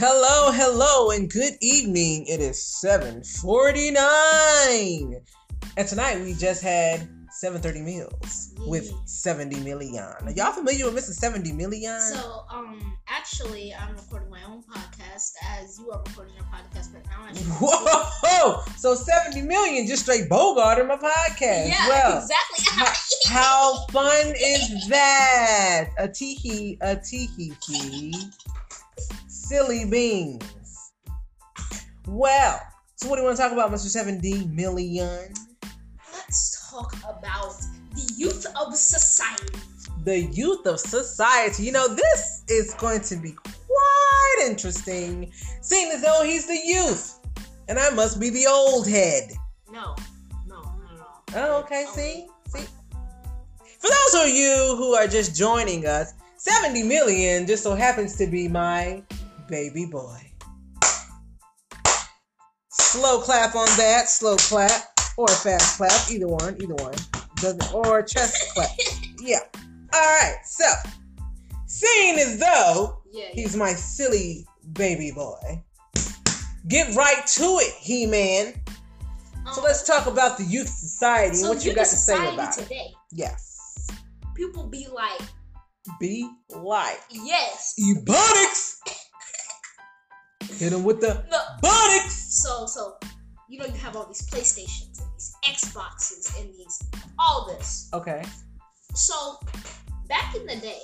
Hello, hello, and good evening. It is 749. And tonight we just had 730 meals with 70 million. Are y'all familiar with Mr. 70 million? So, um, actually, I'm recording my own podcast as you are recording your podcast right now. Whoa! So 70 million just straight Bogart in my podcast. Yeah, well, exactly. how fun is that? A teehee, a teehee tee. Silly beans. Well, so what do you want to talk about, Mr. 70 million? Let's talk about the youth of society. The youth of society. You know, this is going to be quite interesting, seeing as though he's the youth. And I must be the old head. No, no, no, no. Oh, okay. Oh. See, see. For those of you who are just joining us, 70 million just so happens to be my baby boy. Slow clap on that, slow clap, or fast clap, either one, either one. Doesn't or chest clap. Yeah. All right. So, seeing as though Yeah, yeah. he's my silly baby boy, get right to it, He-Man. So Um, let's talk about the youth society and so what you got to say about it. today. Yes. People be like, Be like yes. Ebonics. Hit him with the No. Bonics. So, so, you know, you have all these PlayStations and these Xboxes and these all this. Okay. So, back in the day,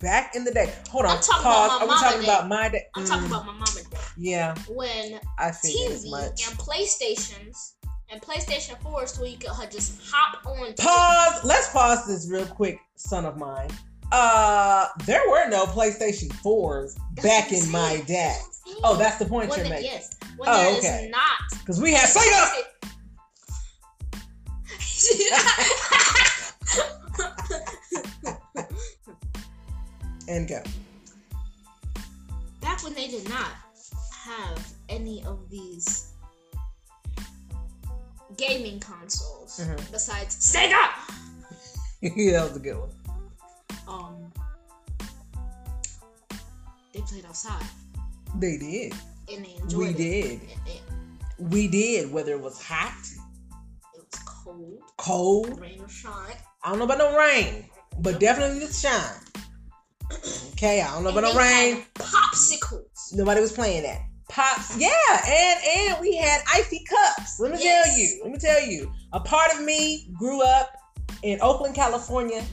Back in the day. Hold on. I'm talking Pause. about my Are we mama talking day. about my day? I'm Mm, talking about my mama day, Yeah, when I TV much. and PlayStations and PlayStation 4s where you could just hop on. Pause. Let's pause this real quick, son of mine. Uh, there were no PlayStation 4s That's back in my day. That's what I'm saying. Oh, that's the point when you're the- making. Yes, when Oh, there is okay. not. Because we had Sega and go. Back when they did not have any of these gaming consoles Mhm. besides Sega. that was a good one. Um, they played outside They did. and they enjoyed We it. did. We did. Whether it was hot, it was cold, cold. rain or shine. I don't know about no rain, but definitely the shine. Okay, I don't know And about no rain. popsicles. Nobody was playing that. Pops, yeah, and and we had icy cups. Let me Yes. tell you. Let me tell you. A part of me grew up in Oakland, California,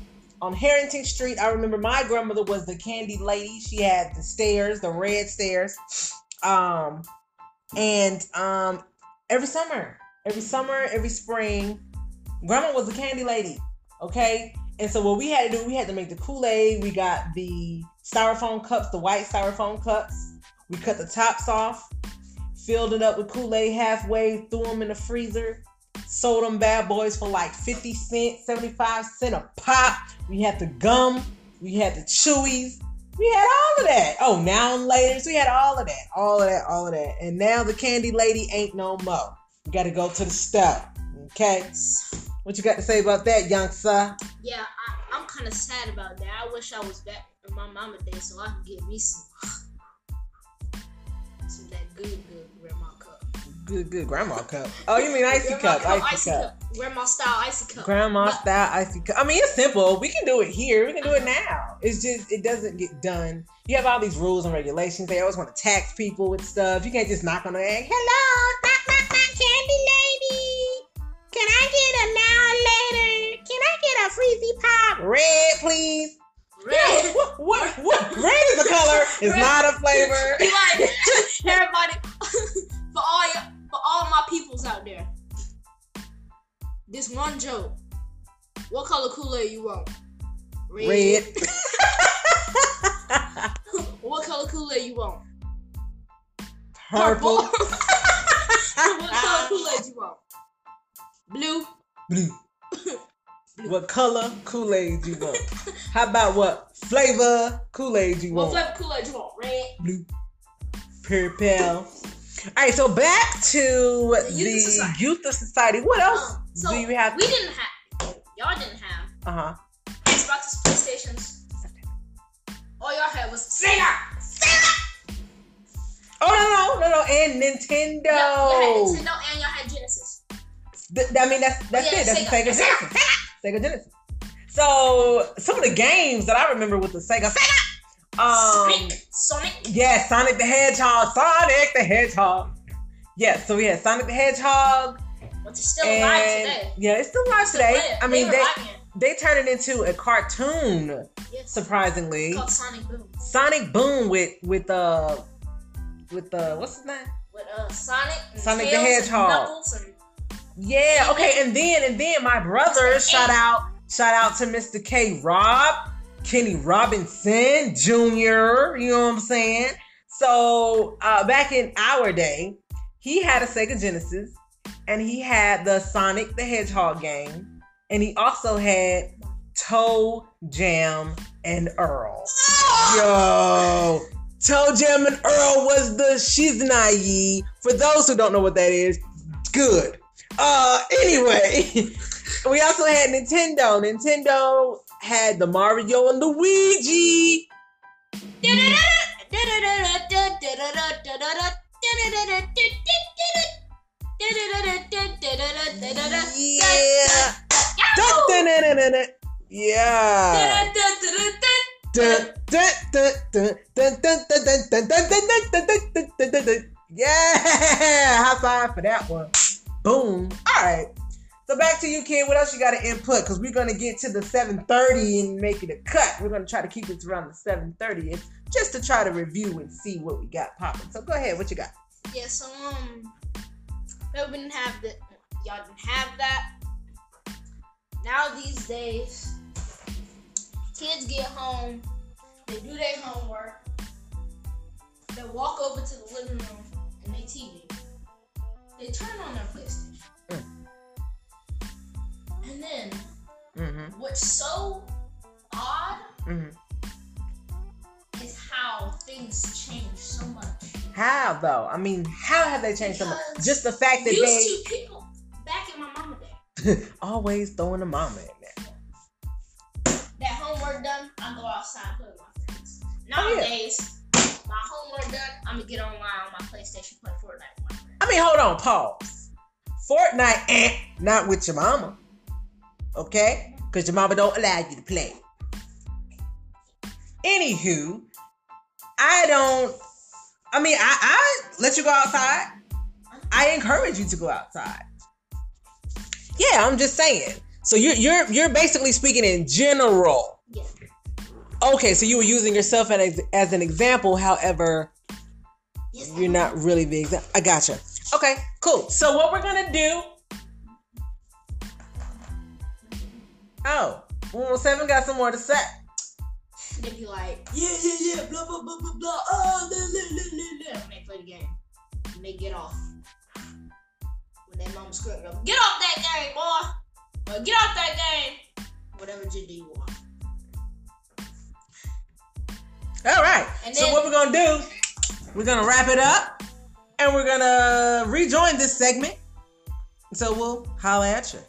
on Harrington Street. I remember my grandmother was the candy lady. She had the stairs, the red stairs. Um, and um, every summer, every summer, every spring, grandma was the candy lady. Okay, and so what we had to do, we had to make the Kool Aid. We got the styrofoam cups, the white styrofoam cups. We cut the tops off, filled it up with Kool Aid halfway, threw them in the freezer, sold them bad boys for like 50 cents, 75 cent a pop. We had the gum, we had the chewies, we had all of that. Oh, now and later, we had all of that, all of that, all of that. And now the candy lady ain't no more. We got to go to the store. Okay, what you got to say about that, young sir? Yeah, I, I'm kind of sad about that. I wish I was back in my mama day so I could get me some, some that good, good grandma. Good, good grandma cup. Oh, you mean icy Grandma cup? Icy, cup. grandma style icy cup. Grandma But- style icy cup. I mean, it's simple. We can do it here. We can do it uh-huh. now. It's just it doesn't get done. You have all these rules and regulations. They always want to tax people with stuff. You can't just knock on the egg. Hello, knock, knock, knock, candy lady. Can I get a now later? Can I get a freezy pop? Red, please. Red. What? What? what? Red is a color. It's Red. not a flavor. Like everybody This one joke. What color Kool-Aid you want? Red. what color Kool-Aid you want? Purple. what color Kool-Aid you want? Blue. Blue. what color Kool-Aid you want? How about what flavor Kool-Aid you What want? What flavor Kool-Aid you want? Red. Blue. Purple. All right, so back to The the, youth of society. youth of society. What else Um, so do you have? we didn't have. Y'all didn't have Uh huh. Xboxes, PlayStations. All y'all had was Sega. Sega. Oh no, no, no, no, and Nintendo. Yeah, you had Nintendo and y'all had Genesis. Th- I mean, that's that's Yeah, it. That's Sega. the Sega Genesis. Sega Genesis. So some of the games that I remember with the Sega, Sega, um, Sonic, Sonic. yeah, Sonic the Hedgehog, Sonic the Hedgehog. Yeah, so we had Sonic the Hedgehog, Which is still alive and today. yeah, it's still alive today. I mean, they it. they turned it into a cartoon, Yes. surprisingly. It's called Sonic Boom. Sonic Boom with with uh with uh what's his name? With uh Sonic, and Sonic the Hedgehog. Yeah, okay, and then and then my brother shout out shout out to Mr. K Rob, Kenny Robinson Jr., you know what I'm saying? So uh back in our day, he had a Sega Genesis and he had the Sonic the Hedgehog game, and he also had Toe Jam and Earl. Yo, ToeJam and Earl was the Shiznai. For those who don't know what that is, good. Uh, anyway, we also had Nintendo. Nintendo had the Mario and Luigi. Yeah, high five for that one. Boom. All right. So back to you, kid. What else you got to input? Because we're gonna get to the 7:30 and make it a cut. We're gonna try to keep it around the 7:30 just to try to review and see what we got popping. So go ahead. What you got? Yeah, so um, we didn't have that. Y'all didn't have that. Now these days, kids get home, they do their homework, they walk over to the living room and they TV. They turn on their PlayStation, Mm. and then Mm-hmm. what's so odd Mm-hmm. is how things change so much. How though? I mean, how have they changed so much? Just the fact that Used they to people back in my mama day. always throwing the mama in there. that homework done, I go outside and play with my friends. Oh. Nowadays, my homework done, I'm gonna get online on my PlayStation, play Fortnite with my friends. I mean, hold on, pause. Fortnite, eh, not with your mama. Okay? Because your mama don't allow you to play. Anywho, I don't, I mean, I, I let you go outside. I encourage you to go outside. Yeah, I'm just saying. So you're you're you're basically speaking in general. Okay, so you were using yourself as, as an example. However, Yes, you're not really the example. I gotcha. Okay, cool. So what we're gonna do? Oh, 117 got some more to say. They be like, yeah, yeah, yeah, blah, blah, blah, blah, blah, oh, blah, blah, blah, blah. When they play the game, and they get off. When their mom scream, go, get off that game, boy! Or get off that game! Whatever gender you want. Right. And so what we're gonna do? We're gonna wrap it up, and we're gonna rejoin this segment. So we'll holla at you.